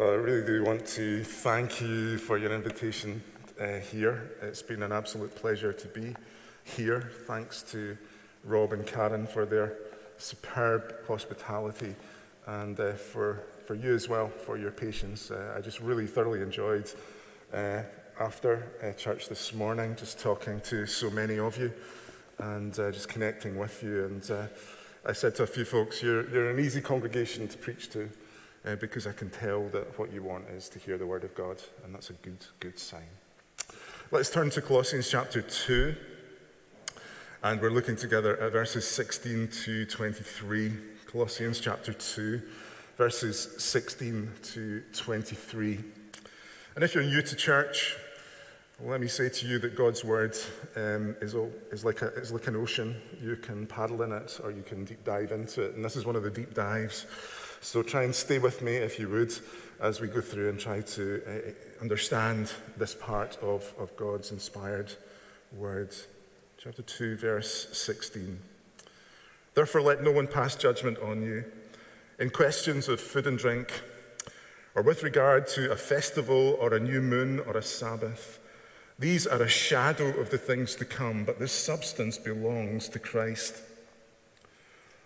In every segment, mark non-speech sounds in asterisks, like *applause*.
I really do want to thank you for your invitation uh, here. It's been an absolute pleasure to be here. Thanks to Rob and Karen for their superb hospitality and uh, for, for you as well for your patience. Uh, I just really thoroughly enjoyed uh, after uh, church this morning, just talking to so many of you and uh, just connecting with you. And uh, I said to a few folks, you're, you're an easy congregation to preach to uh, because I can tell that what you want is to hear the word of God, and that's a good, good sign. Let's turn to Colossians chapter 2, and we're looking together at verses 16 to 23. Colossians chapter 2, verses 16 to 23. And if you're new to church, let me say to you that God's word um, is, is, like a, is like an ocean. You can paddle in it or you can deep dive into it. And this is one of the deep dives. So try and stay with me, if you would, as we go through and try to uh, understand this part of, of God's inspired word. Chapter 2, verse 16. Therefore, let no one pass judgment on you in questions of food and drink, or with regard to a festival, or a new moon, or a Sabbath. These are a shadow of the things to come, but the substance belongs to Christ.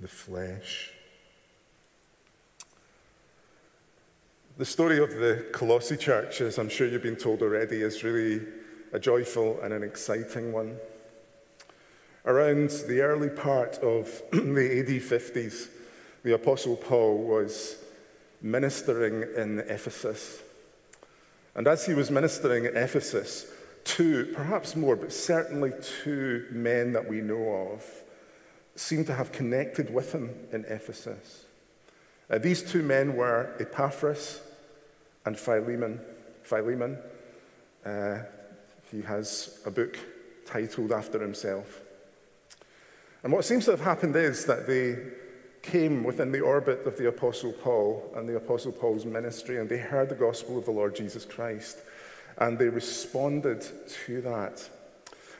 the flesh. The story of the Colossae church, as I'm sure you've been told already, is really a joyful and an exciting one. Around the early part of *clears throat* the AD 50s, the Apostle Paul was ministering in Ephesus. And as he was ministering at Ephesus, two, perhaps more, but certainly two men that we know of, seem to have connected with him in Ephesus. Uh, these two men were Epaphras and Philemon. Philemon, uh, he has a book titled after himself. And what seems to have happened is that they came within the orbit of the Apostle Paul and the Apostle Paul's ministry, and they heard the gospel of the Lord Jesus Christ, and they responded to that.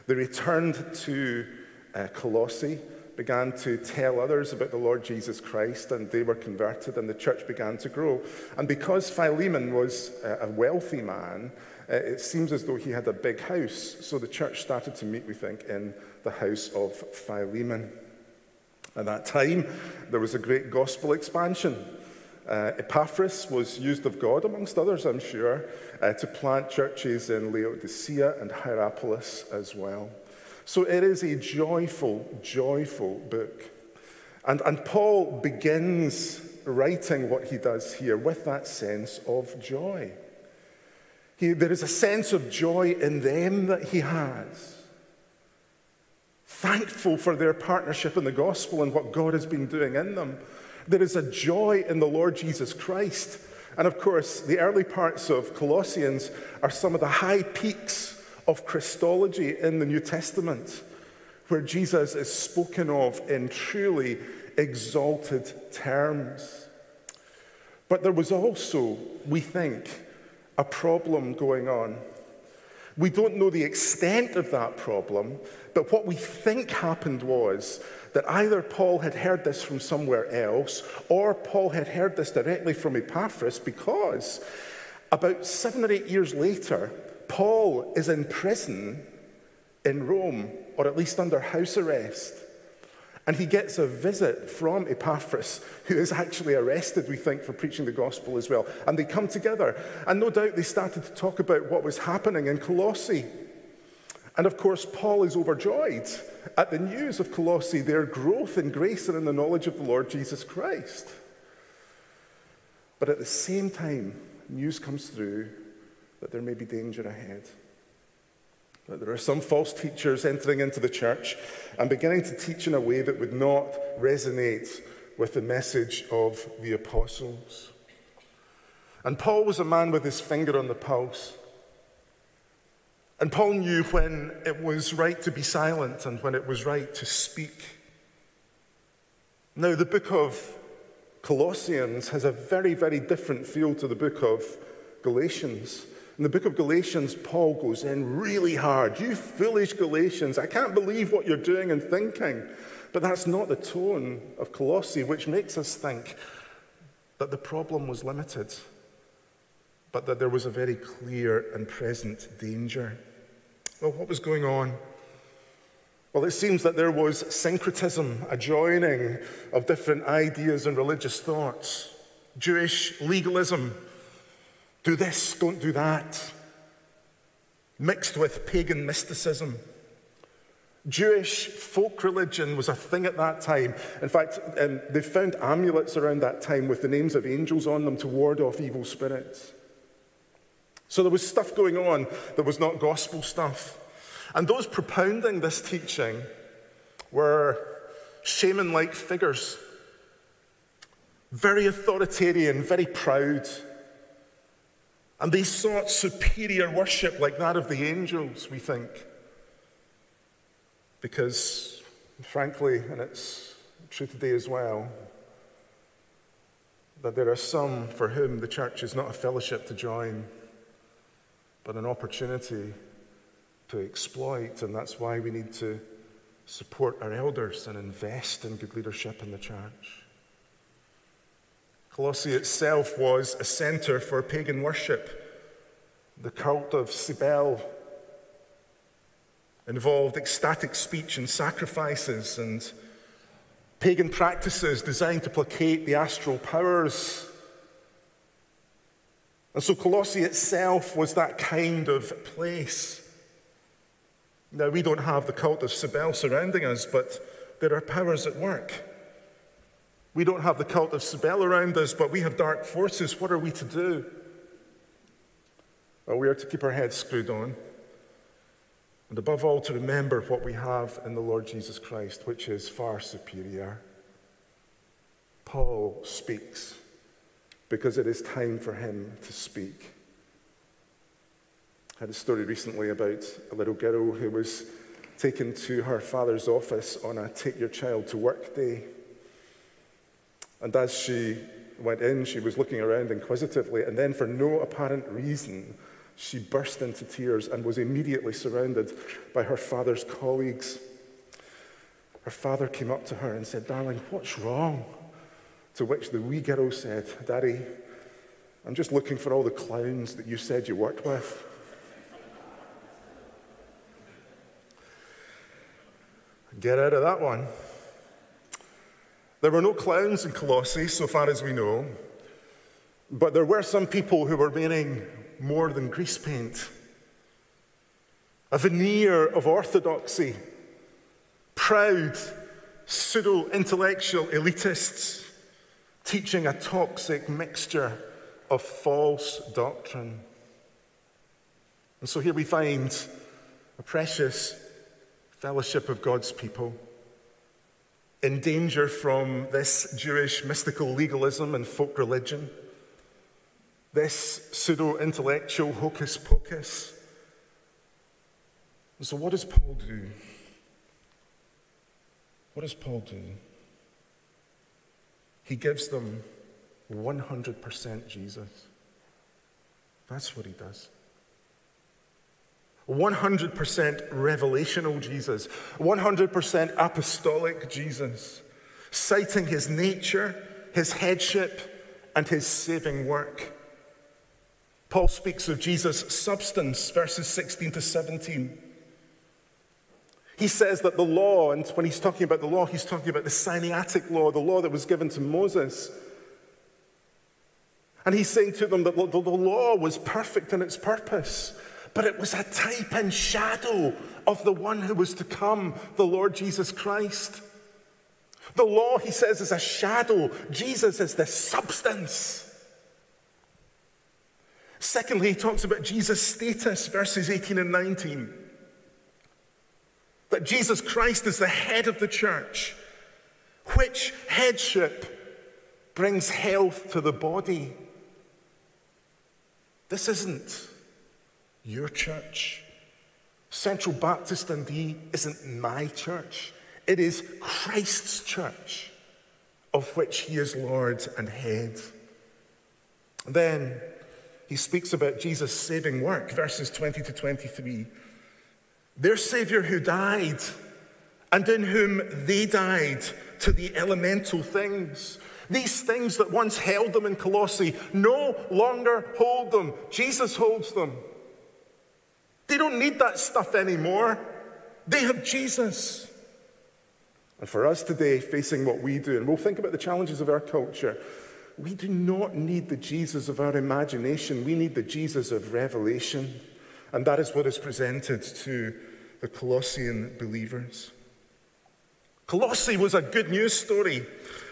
They returned to uh, Colossae began to tell others about the Lord Jesus Christ, and they were converted, and the church began to grow. And because Philemon was a wealthy man, uh, it seems as though he had a big house. So the church started to meet, we think, in the house of Philemon. At that time, there was a great gospel expansion. Uh, Epaphras was used of God, amongst others, I'm sure, uh, to plant churches in Laodicea and Hierapolis as well. So it is a joyful, joyful book. And, and Paul begins writing what he does here with that sense of joy. He, there is a sense of joy in them that he has. Thankful for their partnership in the gospel and what God has been doing in them. There is a joy in the Lord Jesus Christ. And of course, the early parts of Colossians are some of the high peaks of Christology in the New Testament, where Jesus is spoken of in truly exalted terms. But there was also, we think, a problem going on. We don't know the extent of that problem, but what we think happened was that either Paul had heard this from somewhere else or Paul had heard this directly from Epaphras because about seven or eight years later, Paul is in prison in Rome, or at least under house arrest. And he gets a visit from Epaphras, who is actually arrested, we think, for preaching the gospel as well. And they come together. And no doubt they started to talk about what was happening in Colossae. And of course, Paul is overjoyed at the news of Colossae, their growth in grace and in the knowledge of the Lord Jesus Christ. But at the same time, news comes through that there may be danger ahead. That there are some false teachers entering into the church and beginning to teach in a way that would not resonate with the message of the apostles. And Paul was a man with his finger on the pulse. And Paul knew when it was right to be silent and when it was right to speak. Now, the book of Colossians has a very, very different feel to the book of Galatians. In the book of Galatians, Paul goes in really hard. You foolish Galatians, I can't believe what you're doing and thinking. But that's not the tone of Colossae, which makes us think that the problem was limited, but that there was a very clear and present danger. Well, what was going on? Well, it seems that there was syncretism, a joining of different ideas and religious thoughts. Jewish legalism, do this, don't do that, mixed with pagan mysticism. Jewish folk religion was a thing at that time. In fact, um, they found amulets around that time with the names of angels on them to ward off evil spirits. So there was stuff going on that was not gospel stuff. And those propounding this teaching were shaman like figures, very authoritarian, very proud. And they sought superior worship like that of the angels, we think. Because, frankly, and it's true today as well, that there are some for whom the church is not a fellowship to join, but an opportunity to exploit, and that's why we need to support our elders and invest in good leadership in the church. Colossae itself was a center for pagan worship. The cult of Cybele involved ecstatic speech and sacrifices and pagan practices designed to placate the astral powers. And so Colossae itself was that kind of place. Now, we don't have the cult of Cybele surrounding us, but there are powers at work. We don't have the cult of Cybele around us, but we have dark forces. What are we to do? Well, we are to keep our heads screwed on. And above all, to remember what we have in the Lord Jesus Christ, which is far superior. Paul speaks because it is time for him to speak. I had a story recently about a little girl who was taken to her father's office on a take your child to work day. And as she went in, she was looking around inquisitively, and then, for no apparent reason, she burst into tears and was immediately surrounded by her father's colleagues. Her father came up to her and said, Darling, what's wrong? To which the wee girl said, Daddy, I'm just looking for all the clowns that you said you worked with. Get out of that one. There were no clowns in Colossae, so far as we know, but there were some people who were wearing more than grease paint. A veneer of orthodoxy, proud, pseudo intellectual elitists teaching a toxic mixture of false doctrine. And so here we find a precious fellowship of God's people, in danger from this Jewish mystical legalism and folk religion, this pseudo intellectual hocus pocus. So, what does Paul do? What does Paul do? He gives them 100% Jesus. That's what he does. 100% revelational Jesus, 100% apostolic Jesus, citing his nature, his headship, and his saving work. Paul speaks of Jesus' substance, verses 16 to 17. He says that the law, and when he's talking about the law, he's talking about the Sinaitic law, the law that was given to Moses. And he's saying to them that the law was perfect in its purpose but it was a type and shadow of the one who was to come, the Lord Jesus Christ. The law, he says, is a shadow. Jesus is the substance. Secondly, he talks about Jesus' status, verses 18 and 19. That Jesus Christ is the head of the church, which headship brings health to the body. This isn't your church. Central Baptist Dundee isn't my church. It is Christ's church, of which he is Lord and head. Then he speaks about Jesus' saving work, verses 20 to 23. Their Savior who died, and in whom they died to the elemental things. These things that once held them in Colossae no longer hold them. Jesus holds them. They don't need that stuff anymore. They have Jesus. And for us today, facing what we do, and we'll think about the challenges of our culture, we do not need the Jesus of our imagination. We need the Jesus of revelation. And that is what is presented to the Colossian believers. Colossae was a good news story.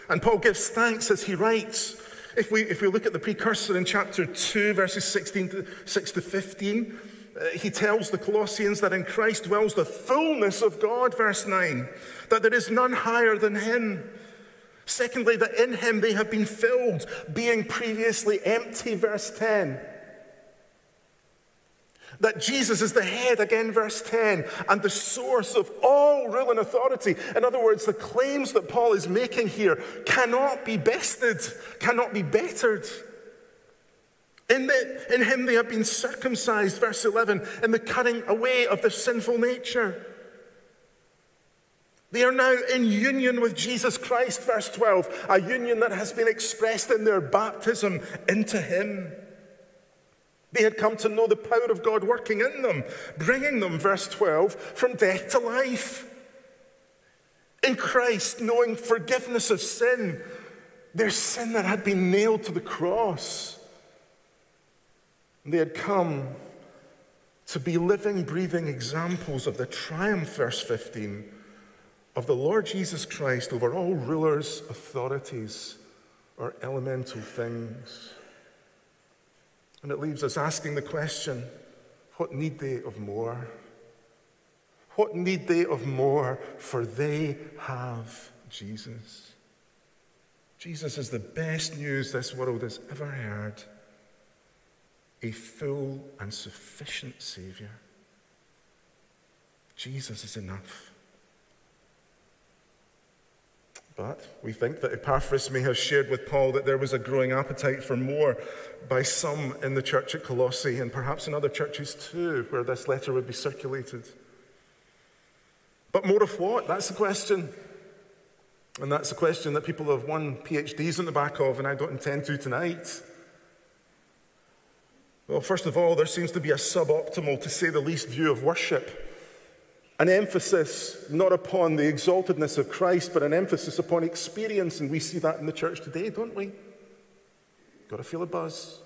And Paul gives thanks as he writes. If we, if we look at the precursor in chapter 2, verses 16 to, 6 to 15, uh, Uh, he tells the Colossians that in Christ dwells the fullness of God, verse 9, that there is none higher than him. Secondly, that in him they have been filled, being previously empty, verse 10. That Jesus is the head, again, verse 10, and the source of all rule and authority. In other words, the claims that Paul is making here cannot be bested, cannot be bettered. In, the, in him they have been circumcised, verse 11, in the cutting away of their sinful nature. They are now in union with Jesus Christ, verse 12, a union that has been expressed in their baptism into him. They had come to know the power of God working in them, bringing them, verse 12, from death to life. In Christ, knowing forgiveness of sin, their sin that had been nailed to the cross. They had come to be living, breathing examples of the triumph, verse 15, of the Lord Jesus Christ over all rulers, authorities, or elemental things. And it leaves us asking the question what need they of more? What need they of more? For they have Jesus. Jesus is the best news this world has ever heard a full and sufficient Savior. Jesus is enough. But we think that Epaphras may have shared with Paul that there was a growing appetite for more by some in the church at Colossae and perhaps in other churches too, where this letter would be circulated. But more of what? That's the question. And that's a question that people have won PhDs in the back of, and I don't intend to tonight. Well, first of all, there seems to be a suboptimal, to say the least, view of worship. An emphasis not upon the exaltedness of Christ, but an emphasis upon experience. And we see that in the church today, don't we? Got to feel a buzz.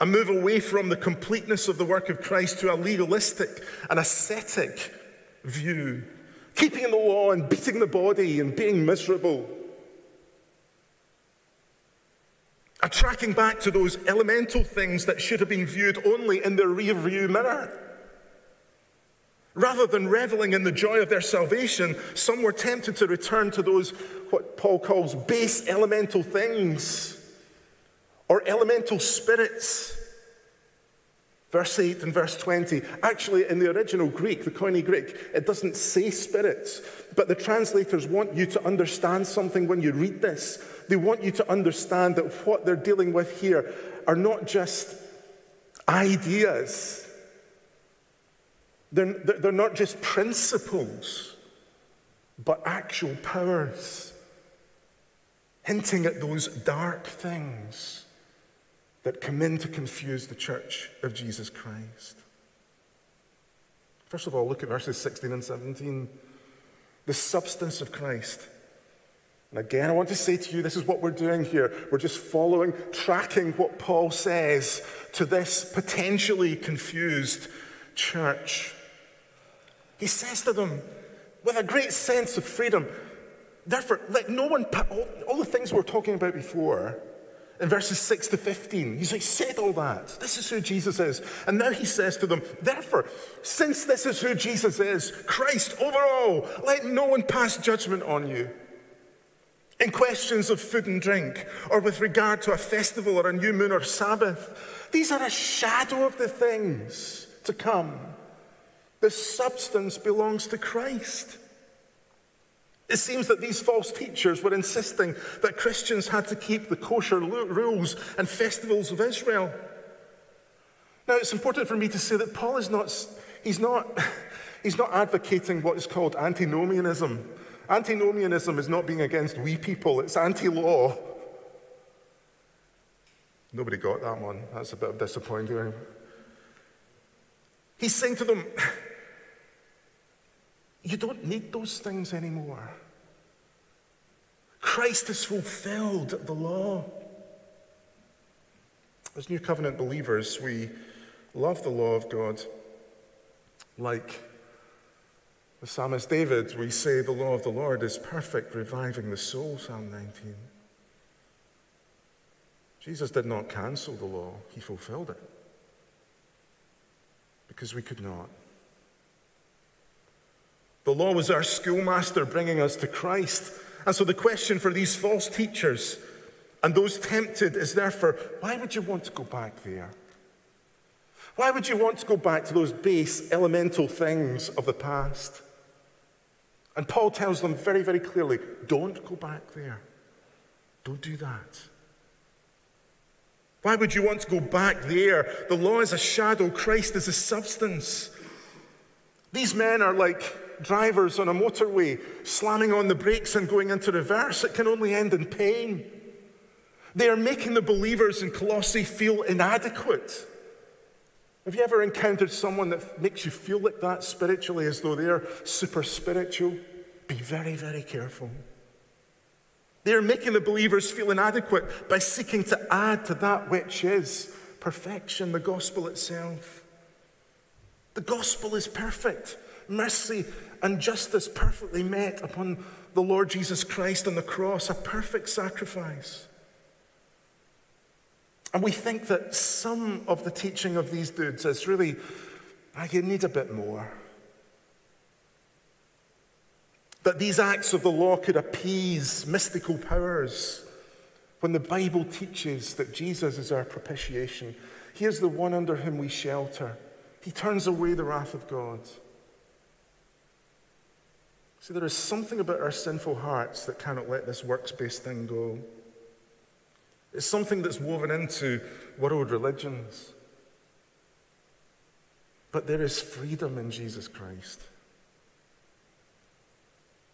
A move away from the completeness of the work of Christ to a legalistic and ascetic view, keeping the law and beating the body and being miserable. A tracking back to those elemental things that should have been viewed only in their rear view mirror. Rather than reveling in the joy of their salvation, some were tempted to return to those, what Paul calls base elemental things or elemental spirits. Verse 8 and verse 20. Actually, in the original Greek, the Koine Greek, it doesn't say spirits, but the translators want you to understand something when you read this. They want you to understand that what they're dealing with here are not just ideas, they're, they're not just principles, but actual powers, hinting at those dark things that come in to confuse the church of Jesus Christ. First of all, look at verses 16 and 17. The substance of Christ And again, I want to say to you, this is what we're doing here. We're just following, tracking what Paul says to this potentially confused church. He says to them, with a great sense of freedom, therefore, let no one, all, all the things we were talking about before, in verses 6 to 15. He's like, said all that. This is who Jesus is. And now he says to them, therefore, since this is who Jesus is, Christ over all, let no one pass judgment on you. In questions of food and drink, or with regard to a festival or a new moon or Sabbath, these are a shadow of the things to come. The substance belongs to Christ. It seems that these false teachers were insisting that Christians had to keep the kosher rules and festivals of Israel. Now, it's important for me to say that Paul is not, he's not, *laughs* he's not advocating what is called antinomianism. Antinomianism is not being against wee people, it's anti law. Nobody got that one. That's a bit of disappointing. He's saying to them, you don't need those things anymore. Christ has fulfilled the law. As New Covenant believers, we love the law of God. Like the psalmist David, we say the law of the Lord is perfect, reviving the soul, Psalm 19. Jesus did not cancel the law, he fulfilled it because we could not. The law was our schoolmaster bringing us to Christ. And so the question for these false teachers and those tempted is therefore why would you want to go back there? Why would you want to go back to those base, elemental things of the past? And Paul tells them very, very clearly don't go back there. Don't do that. Why would you want to go back there? The law is a shadow, Christ is a substance. These men are like drivers on a motorway slamming on the brakes and going into reverse, it can only end in pain. They are making the believers in Colossae feel inadequate. Have you ever encountered someone that makes you feel like that spiritually, as though they're super spiritual? Be very, very careful. They are making the believers feel inadequate by seeking to add to that which is perfection, the gospel itself. The gospel is perfect. Mercy and justice perfectly met upon the Lord Jesus Christ on the cross, a perfect sacrifice. And we think that some of the teaching of these dudes is really, I you need a bit more. That these acts of the law could appease mystical powers when the Bible teaches that Jesus is our propitiation. He is the one under whom we shelter. He turns away the wrath of God. See, there is something about our sinful hearts that cannot let this works based thing go. It's something that's woven into world religions. But there is freedom in Jesus Christ.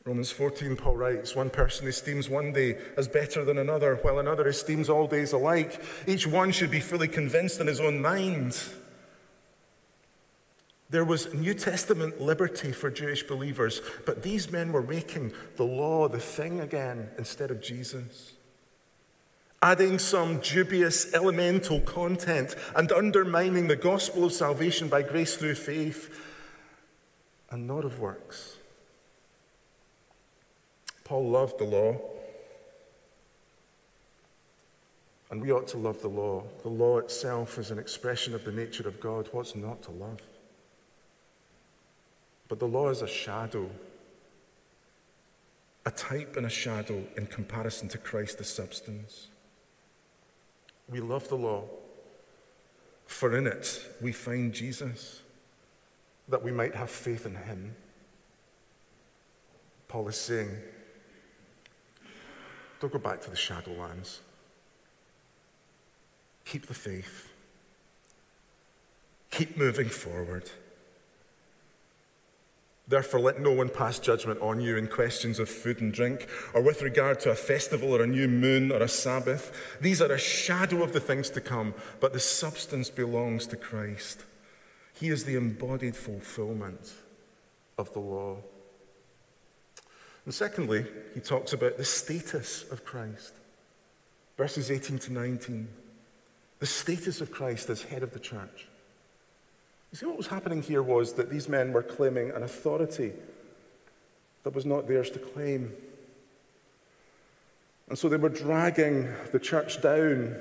Romans 14, Paul writes, One person esteems one day as better than another, while another esteems all days alike. Each one should be fully convinced in his own mind. There was New Testament liberty for Jewish believers, but these men were making the law the thing again instead of Jesus. Adding some dubious elemental content and undermining the gospel of salvation by grace through faith and not of works. Paul loved the law, and we ought to love the law. The law itself is an expression of the nature of God. What's not to love? But the law is a shadow, a type and a shadow in comparison to Christ, the substance. We love the law, for in it we find Jesus, that we might have faith in him. Paul is saying, don't go back to the shadowlands. Keep the faith. Keep moving forward. Therefore, let no one pass judgment on you in questions of food and drink, or with regard to a festival or a new moon or a Sabbath. These are a shadow of the things to come, but the substance belongs to Christ. He is the embodied fulfillment of the law. And secondly, he talks about the status of Christ. Verses 18 to 19. The status of Christ as head of the church. You see, what was happening here was that these men were claiming an authority that was not theirs to claim. And so they were dragging the church down,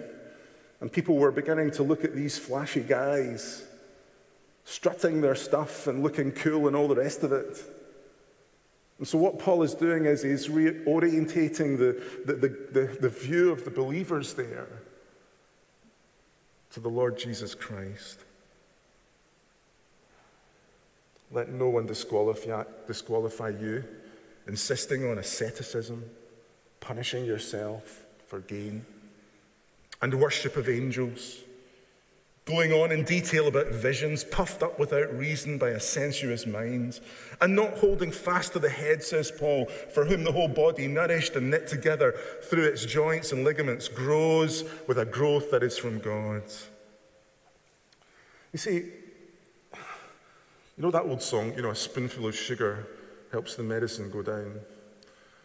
and people were beginning to look at these flashy guys, strutting their stuff and looking cool and all the rest of it. And so, what Paul is doing is he's reorientating the, the, the, the, the view of the believers there to the Lord Jesus Christ. Let no one disqualify, disqualify you, insisting on asceticism, punishing yourself for gain, and worship of angels going on in detail about visions, puffed up without reason by a sensuous mind, and not holding fast to the head, says Paul, for whom the whole body, nourished and knit together through its joints and ligaments, grows with a growth that is from God. You see, you know that old song, you know, a spoonful of sugar helps the medicine go down.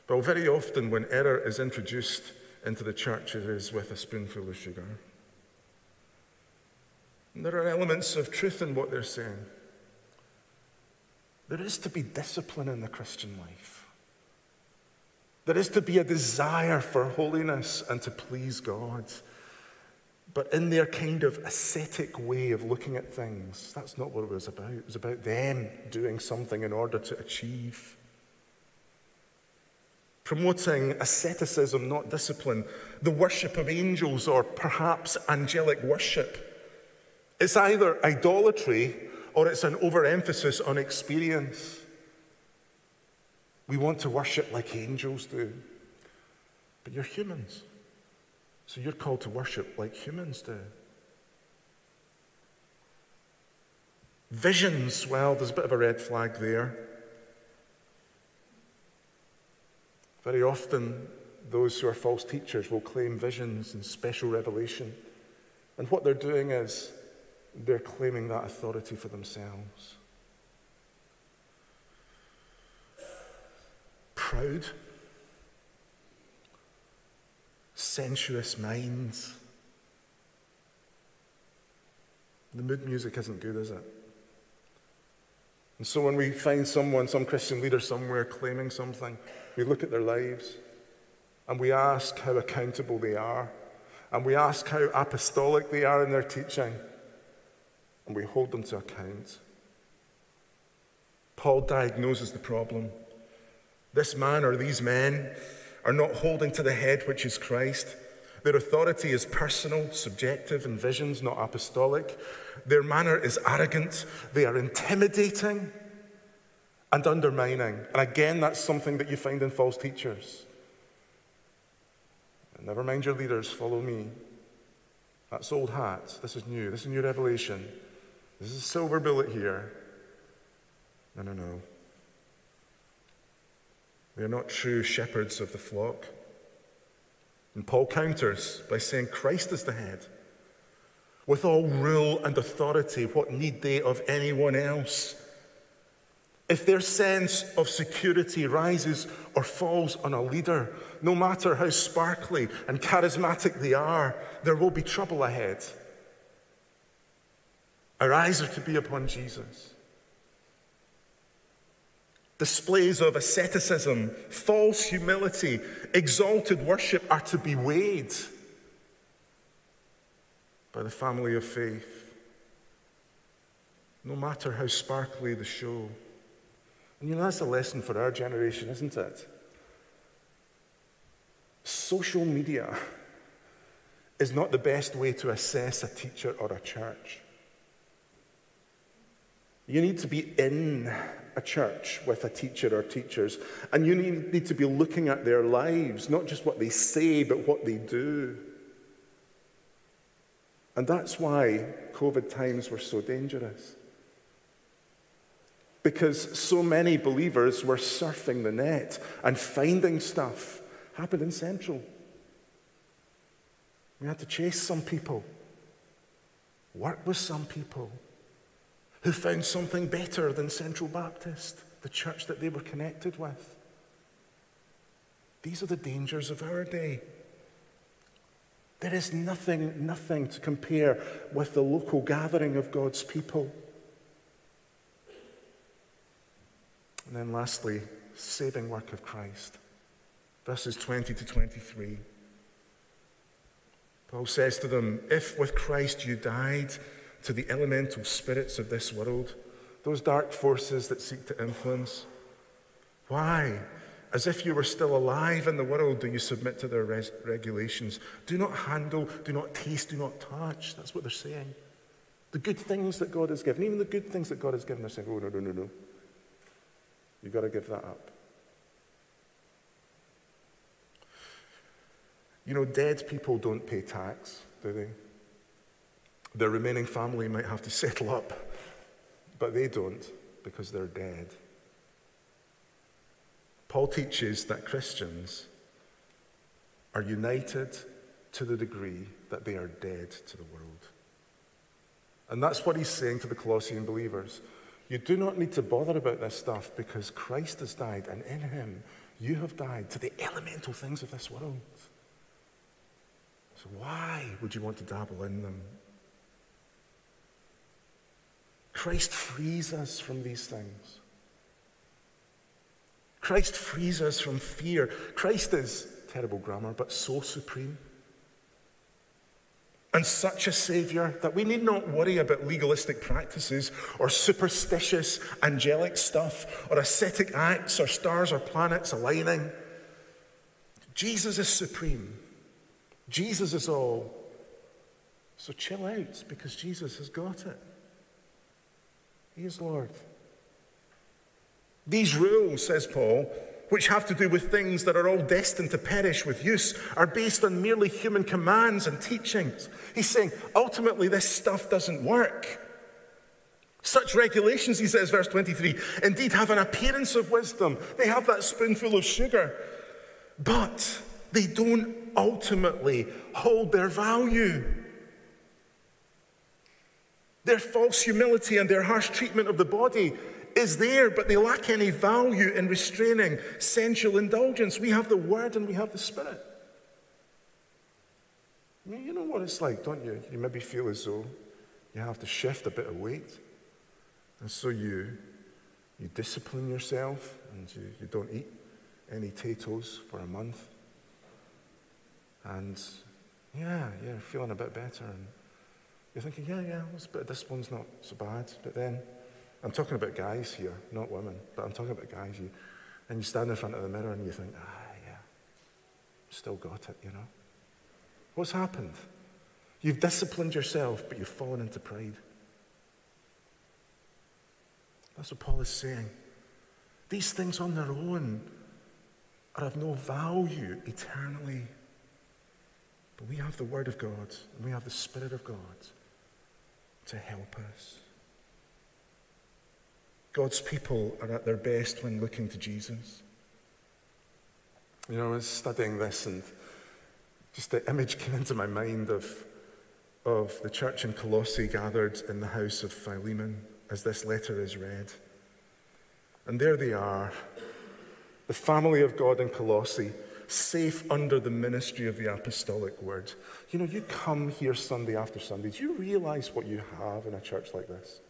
But very often, when error is introduced into the church, it is with a spoonful of sugar. And there are elements of truth in what they're saying. There is to be discipline in the Christian life. There is to be a desire for holiness and to please God. But in their kind of ascetic way of looking at things, that's not what it was about. It was about them doing something in order to achieve. Promoting asceticism, not discipline, the worship of angels, or perhaps angelic worship it's either idolatry or it's an overemphasis on experience. We want to worship like angels do. But you're humans. So you're called to worship like humans do. Visions, well, there's a bit of a red flag there. Very often, those who are false teachers will claim visions and special revelation. And what they're doing is they're claiming that authority for themselves. Proud, sensuous minds. The mood music isn't good, is it? And so when we find someone, some Christian leader somewhere claiming something, we look at their lives and we ask how accountable they are. And we ask how apostolic they are in their teaching and we hold them to account. Paul diagnoses the problem. This man or these men are not holding to the head, which is Christ. Their authority is personal, subjective, and visions, not apostolic. Their manner is arrogant. They are intimidating and undermining. And again, that's something that you find in false teachers. And never mind your leaders, follow me. That's old hat. This is new. This is new revelation. This is a silver bullet here. No, no, no. They are not true shepherds of the flock. And Paul counters by saying Christ is the head. With all rule and authority, what need they of anyone else? If their sense of security rises or falls on a leader, no matter how sparkly and charismatic they are, there will be trouble ahead. Our eyes are to be upon Jesus. Displays of asceticism, false humility, exalted worship are to be weighed by the family of faith, no matter how sparkly the show. And you know, that's a lesson for our generation, isn't it? Social media is not the best way to assess a teacher or a church. You need to be in a church with a teacher or teachers, and you need to be looking at their lives, not just what they say, but what they do. And that's why COVID times were so dangerous. Because so many believers were surfing the net and finding stuff. Happened in Central. We had to chase some people, work with some people who found something better than Central Baptist, the church that they were connected with. These are the dangers of our day. There is nothing, nothing to compare with the local gathering of God's people. And then lastly, saving work of Christ. Verses 20 to 23. Paul says to them, If with Christ you died to the elemental spirits of this world, those dark forces that seek to influence, why, as if you were still alive in the world, do you submit to their res- regulations? Do not handle, do not taste, do not touch. That's what they're saying. The good things that God has given, even the good things that God has given, they're saying, oh, no, no, no, no. You've got to give that up. You know, dead people don't pay tax, do they? Their remaining family might have to settle up, but they don't because they're dead. Paul teaches that Christians are united to the degree that they are dead to the world. And that's what he's saying to the Colossian believers. You do not need to bother about this stuff because Christ has died, and in him you have died to the elemental things of this world. So, why would you want to dabble in them? Christ frees us from these things. Christ frees us from fear. Christ is, terrible grammar, but so supreme. And such a Savior that we need not worry about legalistic practices or superstitious angelic stuff or ascetic acts or stars or planets aligning. Jesus is supreme. Jesus is all. So chill out because Jesus has got it. He is Lord. These rules, says Paul, which have to do with things that are all destined to perish with use, are based on merely human commands and teachings. He's saying ultimately this stuff doesn't work. Such regulations, he says, verse 23, indeed have an appearance of wisdom. They have that spoonful of sugar, but they don't ultimately hold their value. Their false humility and their harsh treatment of the body is there, but they lack any value in restraining sensual indulgence. We have the Word and we have the Spirit. I mean, You know what it's like, don't you? You maybe feel as though you have to shift a bit of weight. And so you, you discipline yourself and you, you don't eat any potatoes for a month. And yeah, you're feeling a bit better. And you're thinking, yeah, yeah, this bit of discipline's not so bad. But then, I'm talking about guys here, not women, but I'm talking about guys. You, and you stand in front of the mirror and you think, ah, yeah, still got it, you know. What's happened? You've disciplined yourself, but you've fallen into pride. That's what Paul is saying. These things on their own are of no value eternally. But we have the Word of God and we have the Spirit of God to help us. God's people are at their best when looking to Jesus. You know, I was studying this and just the image came into my mind of, of the church in Colossae gathered in the house of Philemon as this letter is read. And there they are, the family of God in Colossae safe under the ministry of the apostolic word. You know, you come here Sunday after Sunday. Do you realize what you have in a church like this?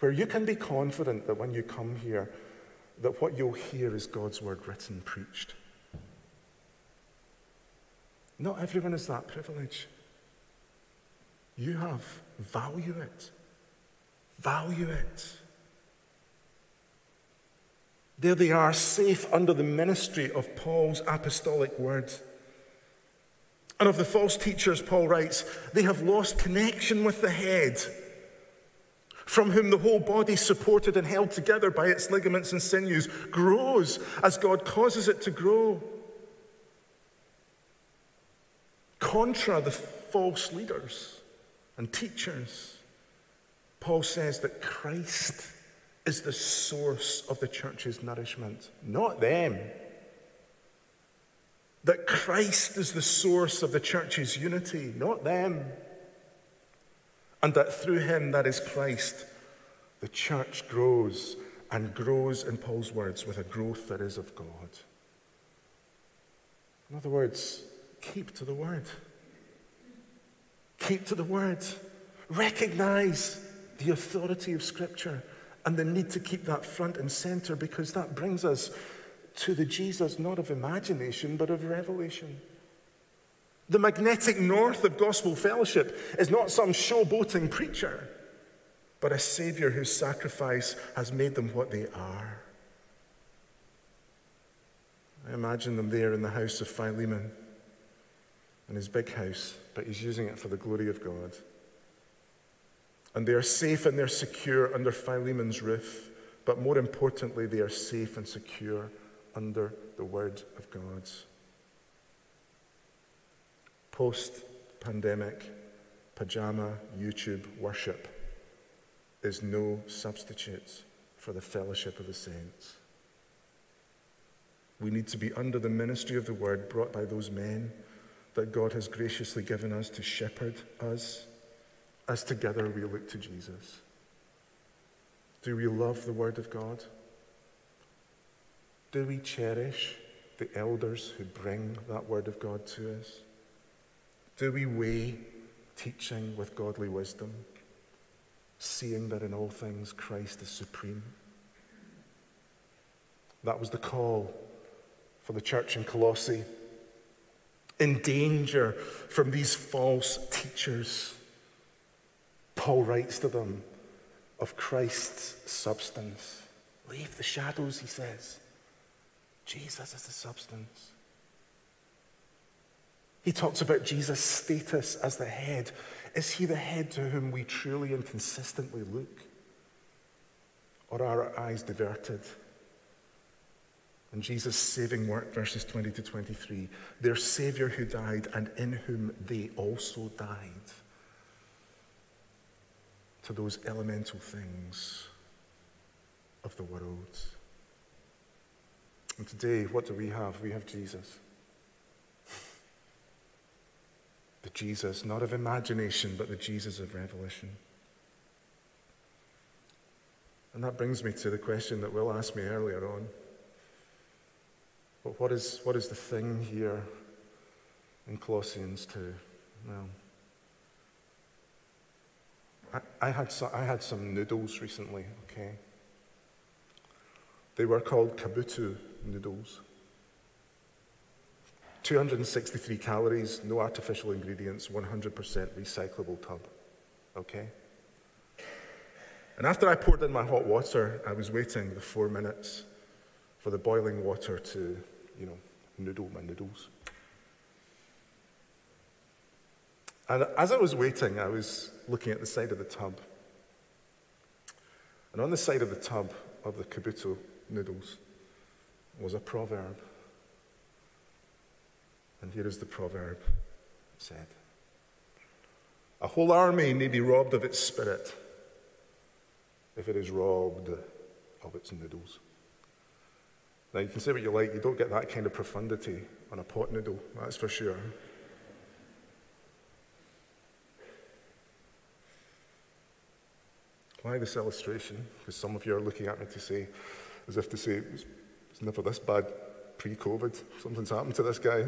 Where you can be confident that when you come here, that what you'll hear is God's word written, preached. Not everyone has that privilege. You have. Value it. Value it. There they are, safe under the ministry of Paul's apostolic words. And of the false teachers, Paul writes, they have lost connection with the head, from whom the whole body, supported and held together by its ligaments and sinews, grows as God causes it to grow. Contra the false leaders and teachers, Paul says that Christ is the source of the church's nourishment, not them. That Christ is the source of the church's unity, not them. And that through him, that is Christ, the church grows and grows, in Paul's words, with a growth that is of God. In other words, keep to the word. Keep to the word. Recognize the authority of Scripture and the need to keep that front and center because that brings us to the Jesus not of imagination but of revelation. The magnetic north of gospel fellowship is not some showboating preacher, but a Savior whose sacrifice has made them what they are. I imagine them there in the house of Philemon, in his big house, but he's using it for the glory of God. And they are safe and they're secure under Philemon's roof, but more importantly, they are safe and secure under the Word of God. Post pandemic, pajama YouTube worship is no substitute for the fellowship of the saints. We need to be under the ministry of the Word brought by those men that God has graciously given us to shepherd us as together we look to Jesus. Do we love the Word of God? Do we cherish the elders who bring that Word of God to us? Do we weigh teaching with godly wisdom, seeing that in all things Christ is supreme? That was the call for the church in Colossae. In danger from these false teachers Paul writes to them of Christ's substance. Leave the shadows, he says. Jesus is the substance. He talks about Jesus' status as the head. Is he the head to whom we truly and consistently look? Or are our eyes diverted? And Jesus' saving work, verses 20 to 23, their Savior who died and in whom they also died to those elemental things of the world. And today, what do we have? We have Jesus. The Jesus, not of imagination, but the Jesus of revelation. And that brings me to the question that Will asked me earlier on. But what is, what is the thing here in Colossians 2? Well, I, had some, I had some noodles recently, okay? They were called Kabuto noodles. 263 calories, no artificial ingredients, 100% recyclable tub, okay? And after I poured in my hot water, I was waiting the four minutes for the boiling water to, you know, noodle my noodles. And as I was waiting, I was looking at the side of the tub. And on the side of the tub of the kabuto noodles was a proverb. And here is the proverb it said A whole army may be robbed of its spirit if it is robbed of its noodles. Now, you can say what you like, you don't get that kind of profundity on a pot noodle, that's for sure. Why this illustration? Because some of you are looking at me to say, as if to say, it's, it's never this bad pre COVID. Something's happened to this guy.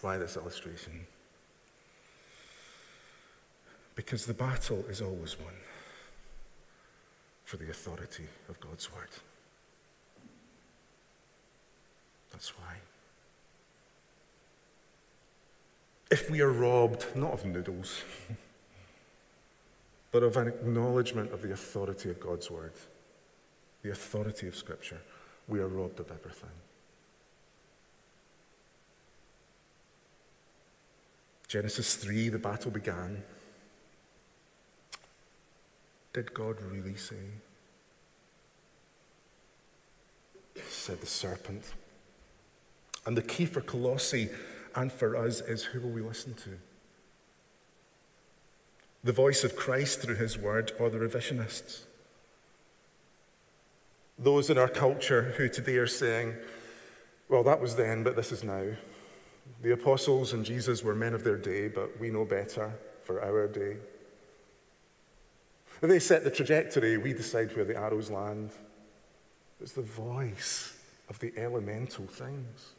Why this illustration? Because the battle is always won for the authority of God's word. That's why. If we are robbed, not of noodles, *laughs* but of an acknowledgement of the authority of God's word, the authority of Scripture, we are robbed of everything. Genesis 3, the battle began. Did God really say? Said the serpent. And the key for Colossae and for us is who will we listen to? The voice of Christ through his word, or the revisionists. Those in our culture who today are saying, well, that was then, but this is now. The apostles and Jesus were men of their day, but we know better for our day. They set the trajectory, we decide where the arrows land. It's the voice of the elemental things.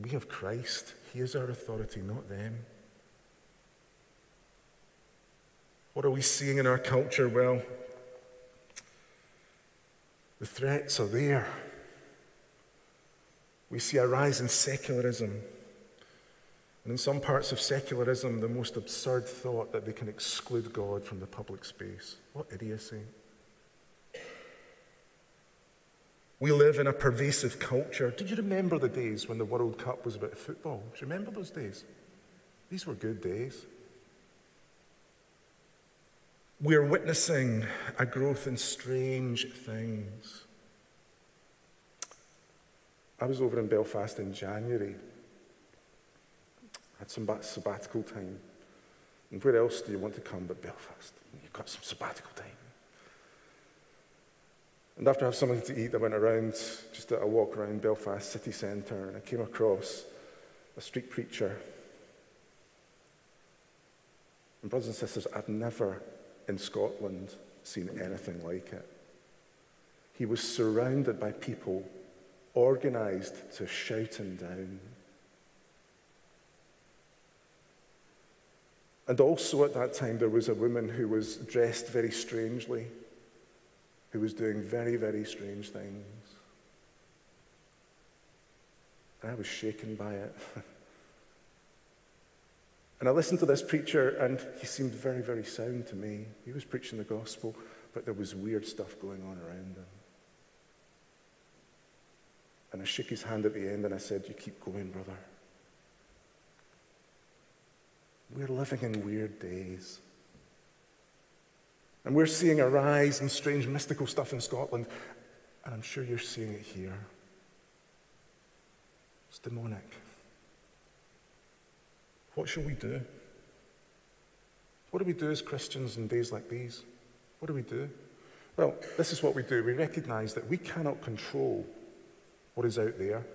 We have Christ. He is our authority, not them. What are we seeing in our culture? Well, the threats are there. We see a rise in secularism. And in some parts of secularism, the most absurd thought that they can exclude God from the public space. What idiocy. We live in a pervasive culture. Did you remember the days when the World Cup was about football? Do you remember those days? These were good days. We're witnessing a growth in strange things. I was over in Belfast in January. I had some sabbatical time. And where else do you want to come but Belfast? You've got some sabbatical time. And after I had something to eat, I went around, just a walk around Belfast city centre, and I came across a street preacher. And brothers and sisters, I've never in Scotland seen anything like it. He was surrounded by people organized to shout him down. And also at that time, there was a woman who was dressed very strangely who was doing very, very strange things. And I was shaken by it. *laughs* and I listened to this preacher, and he seemed very, very sound to me. He was preaching the gospel, but there was weird stuff going on around him. And I shook his hand at the end and I said, You keep going, brother. We're living in weird days. And we're seeing a rise in strange mystical stuff in Scotland, and I'm sure you're seeing it here. It's demonic. What shall we do? What do we do as Christians in days like these? What do we do? Well, this is what we do. We recognize that we cannot control what is out there,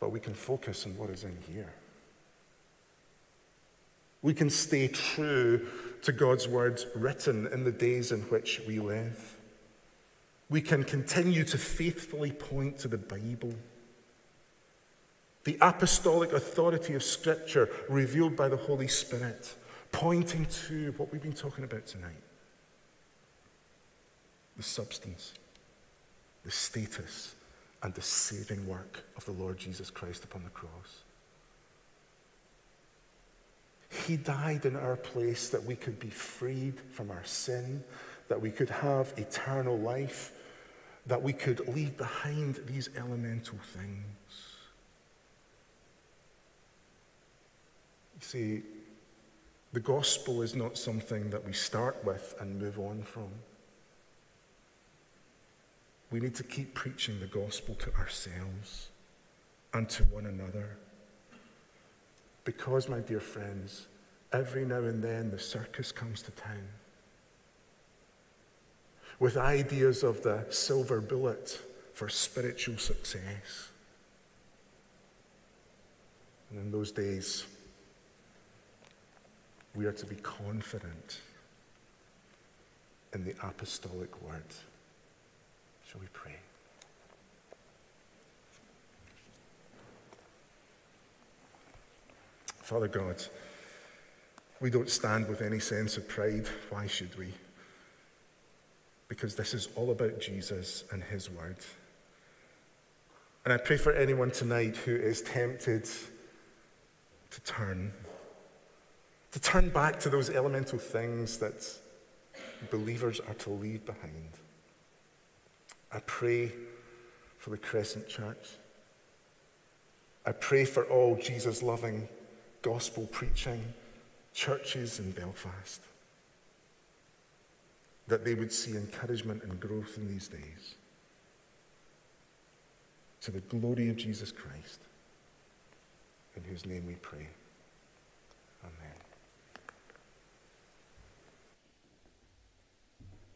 but we can focus on what is in here. We can stay true to God's words written in the days in which we live. We can continue to faithfully point to the Bible, the apostolic authority of Scripture revealed by the Holy Spirit, pointing to what we've been talking about tonight the substance, the status, and the saving work of the Lord Jesus Christ upon the cross. He died in our place that we could be freed from our sin, that we could have eternal life, that we could leave behind these elemental things. You see, the gospel is not something that we start with and move on from. We need to keep preaching the gospel to ourselves and to one another. Because, my dear friends, every now and then the circus comes to town with ideas of the silver bullet for spiritual success. And in those days, we are to be confident in the apostolic word. Shall we pray? Father God, we don't stand with any sense of pride. Why should we? Because this is all about Jesus and His Word. And I pray for anyone tonight who is tempted to turn, to turn back to those elemental things that believers are to leave behind. I pray for the Crescent Church. I pray for all Jesus loving gospel preaching churches in Belfast, that they would see encouragement and growth in these days to the glory of Jesus Christ, in whose name we pray.